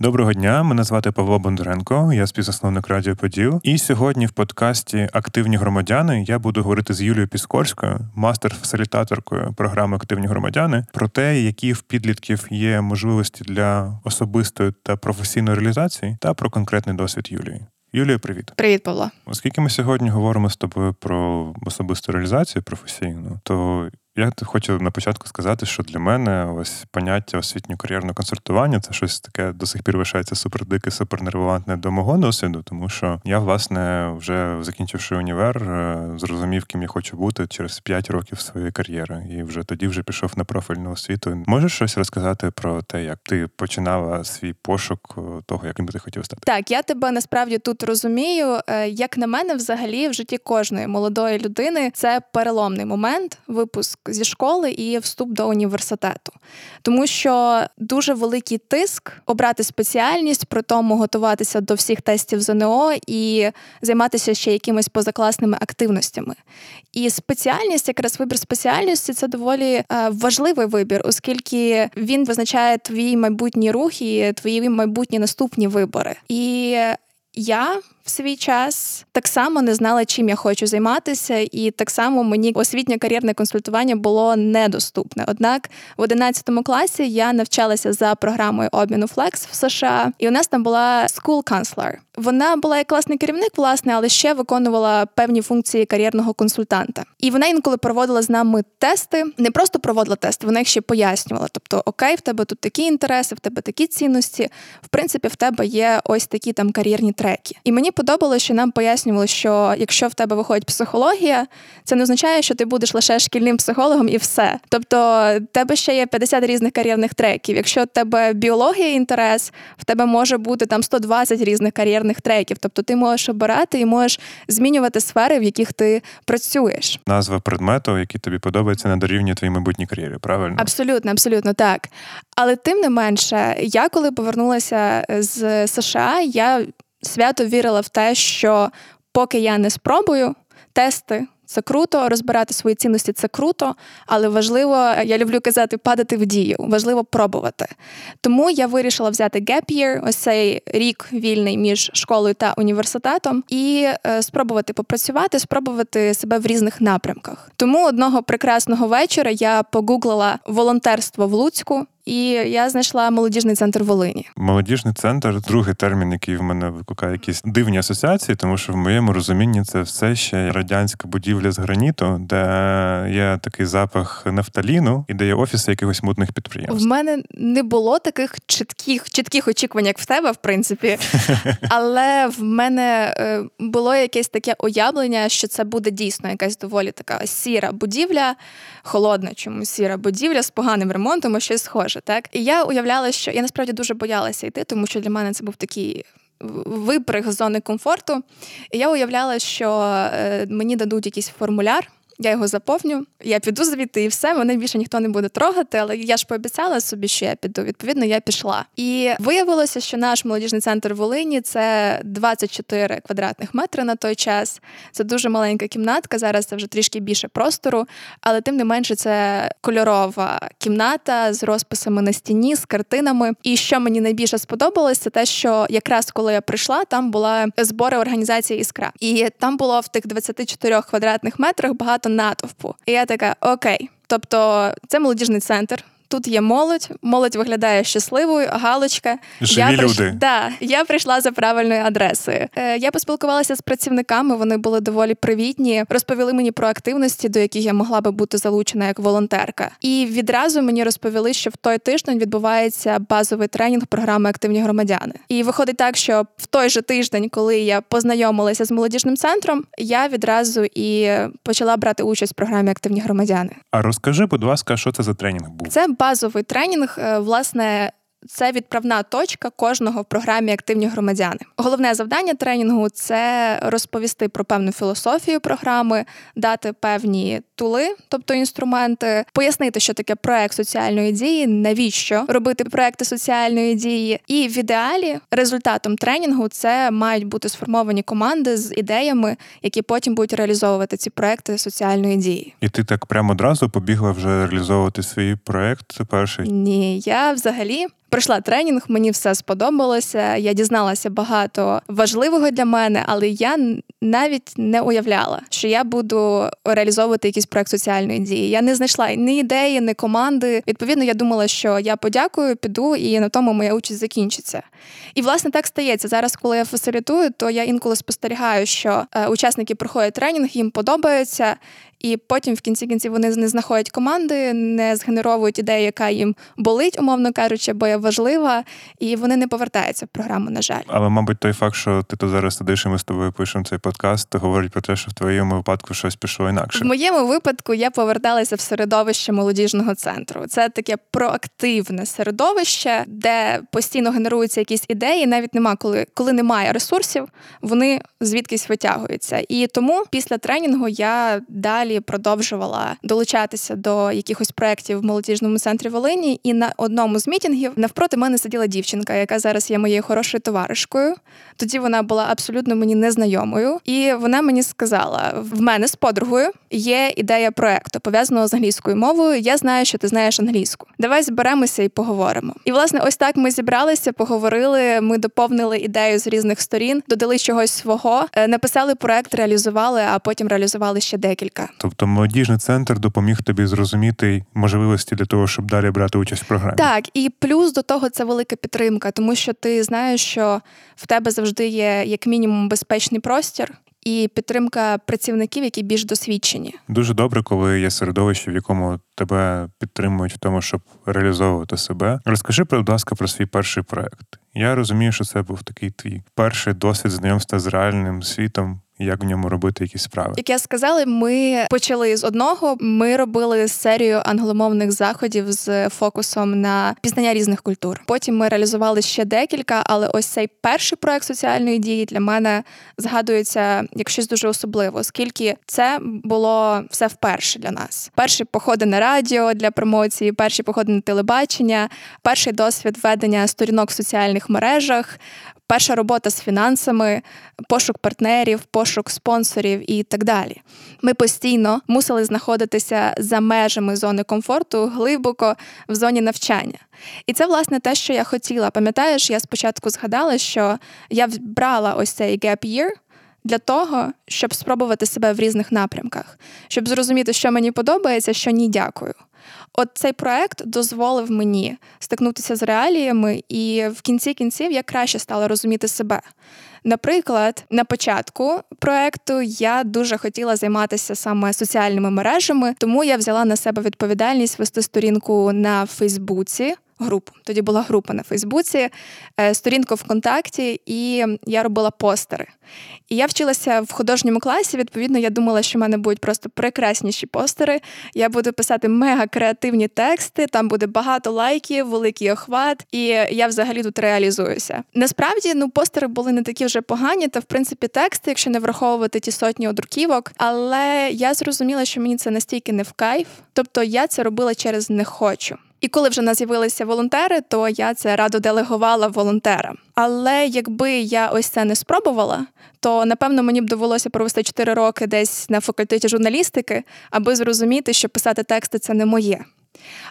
Доброго дня, мене звати Павло Бондаренко, я співзасновник Радіо Поділ. І сьогодні в подкасті Активні громадяни я буду говорити з Юлією Піскорською, мастер-фасилітаторкою програми Активні громадяни, про те, які в підлітків є можливості для особистої та професійної реалізації, та про конкретний досвід Юлії. Юлія, привіт, привіт, Павло. Оскільки ми сьогодні говоримо з тобою про особисту реалізацію професійну, то я хочу на початку сказати, що для мене ось поняття освітньо-кар'єрного консультування це щось таке до сих пір вважається супердике, супернервантне до мого досвіду, тому що я, власне, вже закінчивши універ, е, зрозумів, ким я хочу бути через 5 років своєї кар'єри, і вже тоді вже пішов на профільну освіту. Можеш щось розказати про те, як ти починала свій пошук е, того, яким би ти хотів стати? Так, я тебе насправді тут розумію. Е, як на мене, взагалі, в житті кожної молодої людини це переломний момент, випуск зі школи і вступ до університету, тому що дуже великий тиск обрати спеціальність, при тому готуватися до всіх тестів ЗНО і займатися ще якимись позакласними активностями. І спеціальність, якраз вибір спеціальності, це доволі е, важливий вибір, оскільки він визначає твій майбутній рух і твої майбутні наступні вибори. І я в свій час так само не знала, чим я хочу займатися, і так само мені освітнє кар'єрне консультування було недоступне. Однак в 11 класі я навчалася за програмою обміну Flex в США, і у нас там була school counselor. Вона була як класний керівник, власне, але ще виконувала певні функції кар'єрного консультанта. І вона інколи проводила з нами тести, не просто проводила тести, вона їх ще пояснювала. Тобто, окей, в тебе тут такі інтереси, в тебе такі цінності. В принципі, в тебе є ось такі там кар'єрні треки. І мені подобалося, що нам пояснювали, що якщо в тебе виходить психологія, це не означає, що ти будеш лише шкільним психологом і все. Тобто, в тебе ще є 50 різних кар'єрних треків. Якщо в тебе біологія інтерес, в тебе може бути там 120 різних кар'єрних треків. Тобто ти можеш обирати і можеш змінювати сфери, в яких ти працюєш. Назва предмету, який тобі подобається, не дорівнює твоїй майбутній кар'єрі, правильно? Абсолютно, абсолютно так. Але тим не менше, я коли повернулася з США, я свято вірила в те, що поки я не спробую тести. Це круто, розбирати свої цінності це круто, але важливо, я люблю казати, падати в дію, важливо пробувати. Тому я вирішила взяти gap year, ось цей рік вільний між школою та університетом, і е, спробувати попрацювати, спробувати себе в різних напрямках. Тому одного прекрасного вечора я погуглила волонтерство в Луцьку. І я знайшла молодіжний центр Волині. Молодіжний центр другий термін, який в мене викликає якісь дивні асоціації, тому що в моєму розумінні це все ще радянська будівля з граніту, де є такий запах нафталіну і де є офіси якихось мутних підприємств. В мене не було таких чітких чітких очікувань, як в тебе, в принципі. Але в мене е, було якесь таке уявлення, що це буде дійсно якась доволі така сіра будівля, холодна чомусь сіра будівля з поганим ремонтом, щось схоже може, так і я уявляла, що я насправді дуже боялася йти, тому що для мене це був такий. Виприг з зони комфорту. І я уявляла, що е, мені дадуть якийсь формуляр, я його заповню, я піду звідти і все, мене більше ніхто не буде трогати, але я ж пообіцяла собі, що я піду. Відповідно, я пішла. І виявилося, що наш молодіжний центр в Волині це 24 квадратних метри на той час. Це дуже маленька кімнатка. Зараз це вже трішки більше простору, але тим не менше це кольорова кімната з розписами на стіні, з картинами. І що мені найбільше сподобалось, це те, що якраз коли я прийшла, там була збори організації Іскра, і там було в тих 24 квадратних метрах багато натовпу. І я така, окей. Тобто це молодіжний центр, Тут є молодь, молодь виглядає щасливою, галочка. Живі я прийш... Да, я прийшла за правильною адресою. Е, Я поспілкувалася з працівниками, вони були доволі привітні, розповіли мені про активності, до яких я могла би бути залучена як волонтерка. І відразу мені розповіли, що в той тиждень відбувається базовий тренінг програми Активні громадяни. І виходить так, що в той же тиждень, коли я познайомилася з молодіжним центром, я відразу і почала брати участь в програмі Активні громадяни. А розкажи, будь ласка, що це за тренінг був? Це базовий тренінг, е, власне, це відправна точка кожного в програмі Активні громадяни. Головне завдання тренінгу це розповісти про певну філософію програми, дати певні тули, тобто інструменти, пояснити, що таке проект соціальної дії, навіщо робити проекти соціальної дії. І в ідеалі результатом тренінгу це мають бути сформовані команди з ідеями, які потім будуть реалізовувати ці проекти соціальної дії. І ти так прямо одразу побігла вже реалізовувати свій проект перший? Ні, я взагалі Пройшла тренінг, мені все сподобалося. Я дізналася багато важливого для мене, але я навіть не уявляла, що я буду реалізовувати якийсь проект соціальної дії. Я не знайшла ні ідеї, ні команди. Відповідно, я думала, що я подякую, піду, і на тому моя участь закінчиться. І власне так стається зараз, коли я фасилітую, то я інколи спостерігаю, що е, учасники проходять тренінг, їм подобається. І потім в кінці кінці вони не знаходять команди, не згенеровують ідею, яка їм болить, умовно кажучи, бо є важлива, і вони не повертаються в програму. На жаль, але мабуть, той факт, що ти тут зараз сидиш, і ми з тобою пишемо цей подкаст, говорить про те, що в твоєму випадку щось пішло інакше. В моєму випадку я поверталася в середовище молодіжного центру. Це таке проактивне середовище, де постійно генеруються якісь ідеї. Навіть нема коли, коли немає ресурсів, вони звідкись витягуються. І тому після тренінгу я далі далі продовжувала долучатися до якихось проєктів в молодіжному центрі Волині. І на одному з мітінгів навпроти мене сиділа дівчинка, яка зараз є моєю хорошою товаришкою. Тоді вона була абсолютно мені незнайомою, і вона мені сказала: в мене з подругою є ідея проекту пов'язаного з англійською мовою. Я знаю, що ти знаєш англійську. Давай зберемося і поговоримо. І власне, ось так ми зібралися, поговорили. Ми доповнили ідею з різних сторін, додали чогось свого, е, написали проект, реалізували, а потім реалізували ще декілька. Тобто молодіжний центр допоміг тобі зрозуміти можливості для того, щоб далі брати участь в програмі. Так, і плюс до того це велика підтримка, тому що ти знаєш, що в тебе завжди є як мінімум безпечний простір. І підтримка працівників, які більш досвідчені, дуже добре, коли є середовище, в якому тебе підтримують в тому, щоб реалізовувати себе. Розкажи, будь ласка, про свій перший проект. Я розумію, що це був такий твій перший досвід знайомства з реальним світом як в ньому робити якісь справи. Як я сказала, ми почали з одного. Ми робили серію англомовних заходів з фокусом на пізнання різних культур. Потім ми реалізували ще декілька, але ось цей перший проект соціальної дії для мене згадується як щось дуже особливе, оскільки це було все вперше для нас. Перші походи на радіо для промоції, перші походи на телебачення, перший досвід ведення сторінок в соціальних мережах перша робота з фінансами, пошук партнерів, пошук спонсорів і так далі. Ми постійно мусили знаходитися за межами зони комфорту глибоко в зоні навчання. І це, власне, те, що я хотіла. Пам'ятаєш, я спочатку згадала, що я брала ось цей gap year для того, щоб спробувати себе в різних напрямках, щоб зрозуміти, що мені подобається, що ні, дякую. От цей проект дозволив мені стикнутися з реаліями, і в кінці кінців я краще стала розуміти себе. Наприклад, на початку проекту я дуже хотіла займатися саме соціальними мережами, тому я взяла на себе відповідальність вести сторінку на Фейсбуці групу. Тоді була група на Фейсбуці, е, сторінку ВКонтакті, і я робила постери. І я вчилася в художньому класі. Відповідно, я думала, що в мене будуть просто прекрасніші постери. Я буду писати мега креативні тексти, там буде багато лайків, великий охват, і я взагалі тут реалізуюся. Насправді, ну, постери були не такі вже погані, та в принципі тексти, якщо не враховувати ті сотні одруківок. Але я зрозуміла, що мені це настільки не в кайф, тобто я це робила через не хочу. І коли вже нас з'явилися волонтери, то я це радо делегувала волонтерам. Але якби я ось це не спробувала, то напевно мені б довелося провести 4 роки десь на факультеті журналістики, аби зрозуміти, що писати тексти це не моє.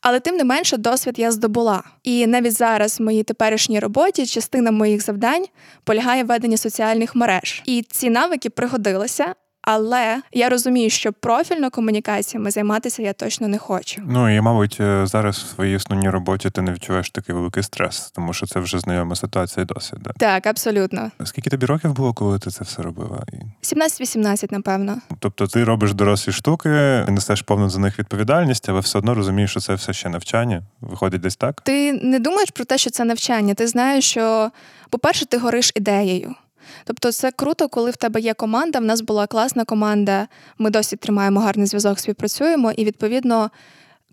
Але тим не менше досвід я здобула. І навіть зараз в моїй теперішній роботі частина моїх завдань полягає в веденні соціальних мереж. І ці навики пригодилися, але я розумію, що профільно комунікаціями займатися я точно не хочу. Ну і мабуть, е, зараз в своїй основній роботі ти не відчуваєш такий великий стрес, тому що це вже знайома ситуація і досвід. Да? Так, абсолютно. Скільки тобі років було, коли ти це все робила? 17-18, напевно. Тобто ти робиш дорослі штуки, несеш повну за них відповідальність, але все одно розумієш, що це все ще навчання. Виходить десь так? Ти не думаєш про те, що це навчання. Ти знаєш, що, по-перше, ти гориш ідеєю. Тобто це круто, коли в тебе є команда. В нас була класна команда, ми досі тримаємо гарний зв'язок, співпрацюємо, і відповідно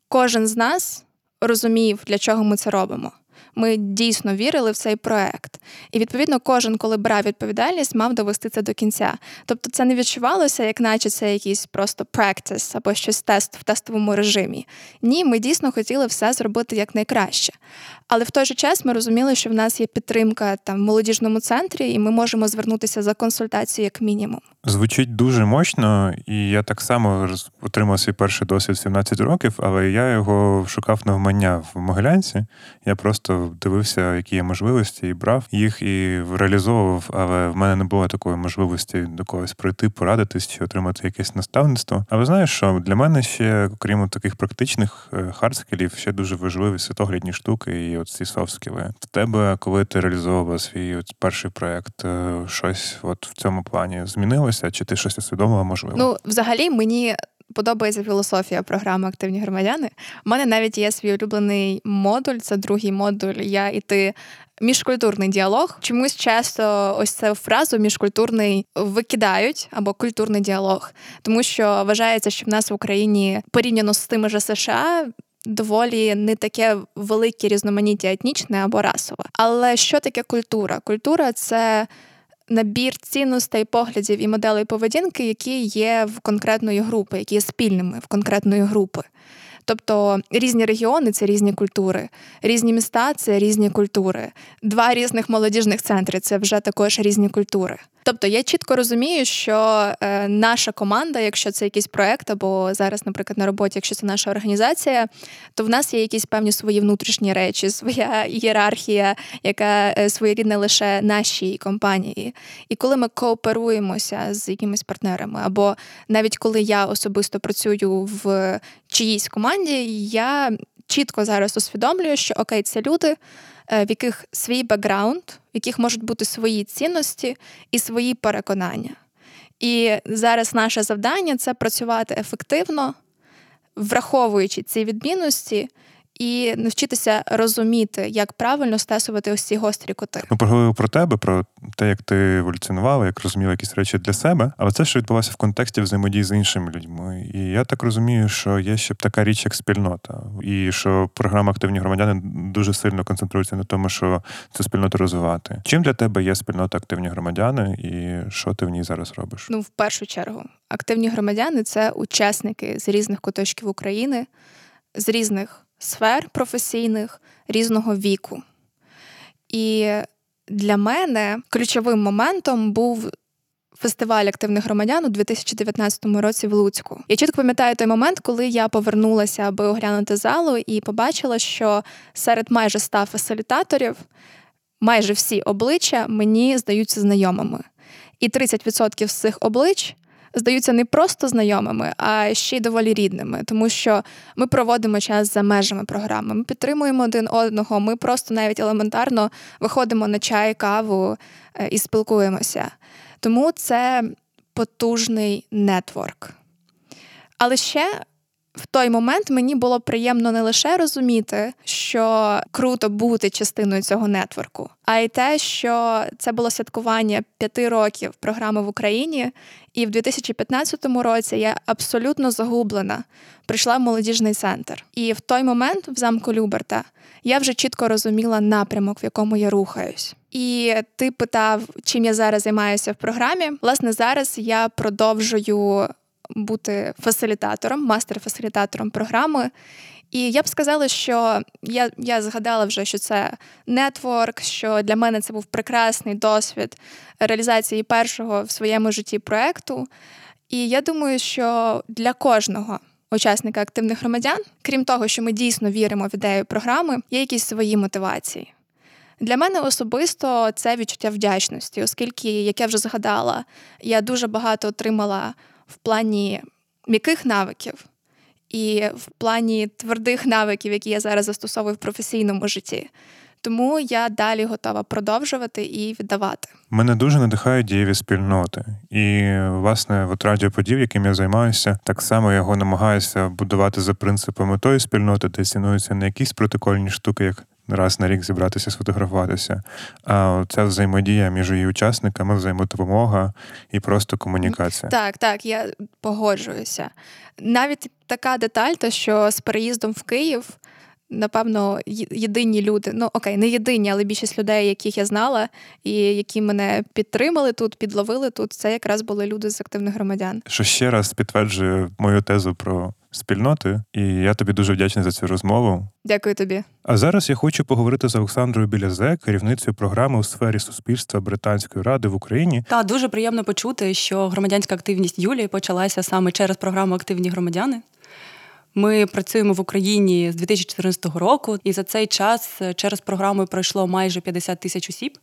кожен з нас розумів, для чого ми це робимо. Ми дійсно вірили в цей проект. І відповідно кожен, коли брав відповідальність, мав довести це до кінця. Тобто це не відчувалося, як наче це якийсь просто practice або щось тест в тестовому режимі. Ні, ми дійсно хотіли все зробити якнайкраще. Але в той же час ми розуміли, що в нас є підтримка там в молодіжному центрі, і ми можемо звернутися за консультацією як мінімум. Звучить дуже мощно, і я так само отримав свій перший досвід 17 років, але я його шукав навмання в Могилянці. Я просто дивився, які є можливості, і брав їх і реалізовував. Але в мене не було такої можливості до когось прийти, порадитись чи отримати якесь наставництво. Але знаєш, що для мене ще, окрім таких практичних е, хардскілів, ще дуже важливі світоглядні штуки і от ці софтскіли. В тебе, коли ти реалізовував свій от перший проект, е, щось от в цьому плані змінилося? Чи ти щось усвідомила, можливо? Ну, взагалі, мені. Подобається філософія програми Активні громадяни. У мене навіть є свій улюблений модуль, це другий модуль. Я і ти міжкультурний діалог. Чомусь часто ось цю фразу міжкультурний викидають або культурний діалог, тому що вважається, що в нас в Україні порівняно з тими ж США. Доволі не таке велике різноманіття етнічне або расове. Але що таке культура? Культура це набір цінностей, поглядів і моделей поведінки, які є в конкретної групи, які є спільними в конкретної групи. Тобто різні регіони це різні культури, різні міста це різні культури, два різних молодіжних центри це вже також різні культури. Тобто я чітко розумію, що е, наша команда, якщо це якийсь проект, або зараз, наприклад, на роботі, якщо це наша організація, то в нас є якісь певні свої внутрішні речі, своя ієрархія, яка е, своєрідна лише нашій компанії. І коли ми кооперуємося з якимись партнерами, або навіть коли я особисто працюю в чиїсь команді, я чітко зараз усвідомлюю, що окей, це люди. Е, в яких свій бекграунд, в яких можуть бути свої цінності і свої переконання. І зараз наше завдання це працювати ефективно, враховуючи ці відмінності і навчитися розуміти, як правильно стесувати ось ці гострі коти. Ми поговорили про тебе, про те, як ти еволюціонувала, як розуміла якісь речі для себе, але це що відбувалося в контексті взаємодії з іншими людьми. І я так розумію, що є ще така річ, як спільнота, і що програма Активні громадяни дуже сильно концентрується на тому, що цю спільноту розвивати. Чим для тебе є спільнота активні громадяни, і що ти в ній зараз робиш? Ну, в першу чергу, активні громадяни це учасники з різних куточків України, з різних сфер професійних різного віку. І для мене ключовим моментом був фестиваль активних громадян у 2019 році в Луцьку. Я чітко пам'ятаю той момент, коли я повернулася, аби оглянути залу, і побачила, що серед майже ста фасилітаторів майже всі обличчя мені здаються знайомими. І 30% з цих облич здаються не просто знайомими, а ще й доволі рідними, тому що ми проводимо час за межами програми. Ми підтримуємо один одного. Ми просто навіть елементарно виходимо на чай, каву е, і спілкуємося. Тому це потужний нетворк. Але ще в той момент мені було приємно не лише розуміти, що круто бути частиною цього нетворку, а й те, що це було святкування п'яти років програми в Україні, і в 2015 році я абсолютно загублена прийшла в молодіжний центр. І в той момент, в замку Люберта, я вже чітко розуміла напрямок, в якому я рухаюсь. І ти питав, чим я зараз займаюся в програмі. Власне, зараз я продовжую бути фасилітатором, мастер-фасилітатором програми. І я б сказала, що я я згадала вже, що це нетворк, що для мене це був прекрасний досвід реалізації першого в своєму житті проекту. І я думаю, що для кожного учасника активних громадян, крім того, що ми дійсно віримо в ідею програми, є якісь свої мотивації. Для мене особисто це відчуття вдячності, оскільки, як я вже згадала, я дуже багато отримала в плані м'яких навиків і в плані твердих навиків, які я зараз застосовую в професійному житті. Тому я далі готова продовжувати і віддавати. Мене дуже надихають дієві спільноти, і власне от радіоподів, яким я займаюся, так само його намагаюся будувати за принципами тої спільноти, де цінуються не якісь протокольні штуки, як раз на рік зібратися, сфотографуватися. А ця взаємодія між її учасниками, взаємодопомога і просто комунікація. Так, так, я погоджуюся. Навіть така деталь, то що з переїздом в Київ. Напевно, єдині люди, ну окей, не єдині, але більшість людей, яких я знала, і які мене підтримали тут, підловили тут, це якраз були люди з активних громадян. Що ще раз підтверджує мою тезу про спільноти, і я тобі дуже вдячний за цю розмову. Дякую тобі. А зараз я хочу поговорити з Олександрою Білязе, керівницею програми у сфері суспільства Британської ради в Україні. Та дуже приємно почути, що громадянська активність Юлії почалася саме через програму Активні громадяни. Ми працюємо в Україні з 2014 року, і за цей час е, через програму пройшло майже 50 тисяч осіб,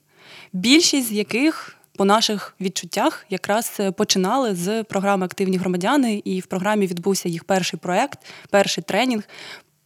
більшість з яких. По наших відчуттях якраз е, починали з програми Активні громадяни, і в програмі відбувся їх перший проект, перший тренінг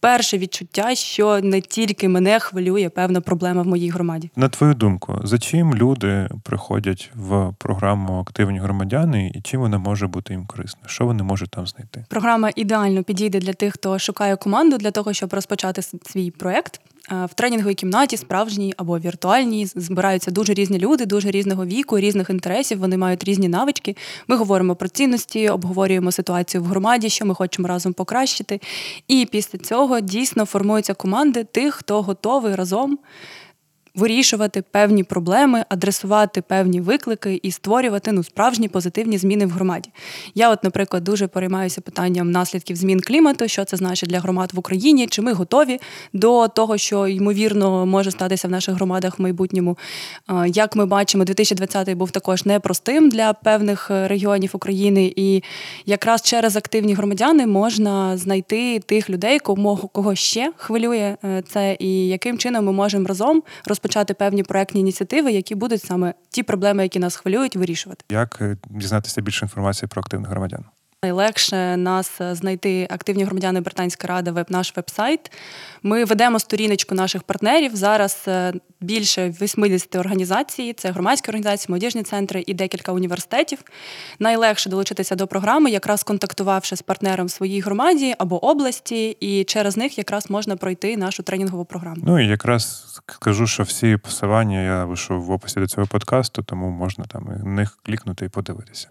перше відчуття, що не тільки мене хвилює певна проблема в моїй громаді. На твою думку, за чим люди приходять в програму активні громадяни і чим вона може бути їм корисна? Що вони можуть там знайти? Програма ідеально підійде для тих, хто шукає команду для того, щоб розпочати свій проект. В тренінговій кімнаті, справжній або віртуальній, збираються дуже різні люди, дуже різного віку, різних інтересів. Вони мають різні навички. Ми говоримо про цінності, обговорюємо ситуацію в громаді, що ми хочемо разом покращити. І після цього дійсно формуються команди тих, хто готовий разом вирішувати певні проблеми, адресувати певні виклики і створювати ну, справжні позитивні зміни в громаді. Я, от, наприклад, дуже переймаюся питанням наслідків змін клімату, що це значить для громад в Україні, чи ми готові до того, що ймовірно може статися в наших громадах в майбутньому. Як ми бачимо, 2020 був також непростим для певних е, регіонів України, і якраз через активні громадяни можна знайти тих людей, кого кого ще хвилює е, це, і яким чином ми можемо разом розповідати розпочати певні проектні ініціативи, які будуть саме ті проблеми, які нас хвилюють, вирішувати. Як е, дізнатися більше інформації про активних громадян? Найлегше нас е, знайти активні громадяни Британська Рада, веб наш веб-сайт. Ми ведемо сторіночку наших партнерів. Зараз е, більше 80 організацій. Це громадські організації, молодіжні центри і декілька університетів. Найлегше долучитися до програми, якраз контактувавши з партнером в своїй громаді або області, і через них якраз можна пройти нашу тренінгову програму. Ну і якраз скажу, що всі посилання я вийшов в описі до цього подкасту, тому можна там на них клікнути і подивитися.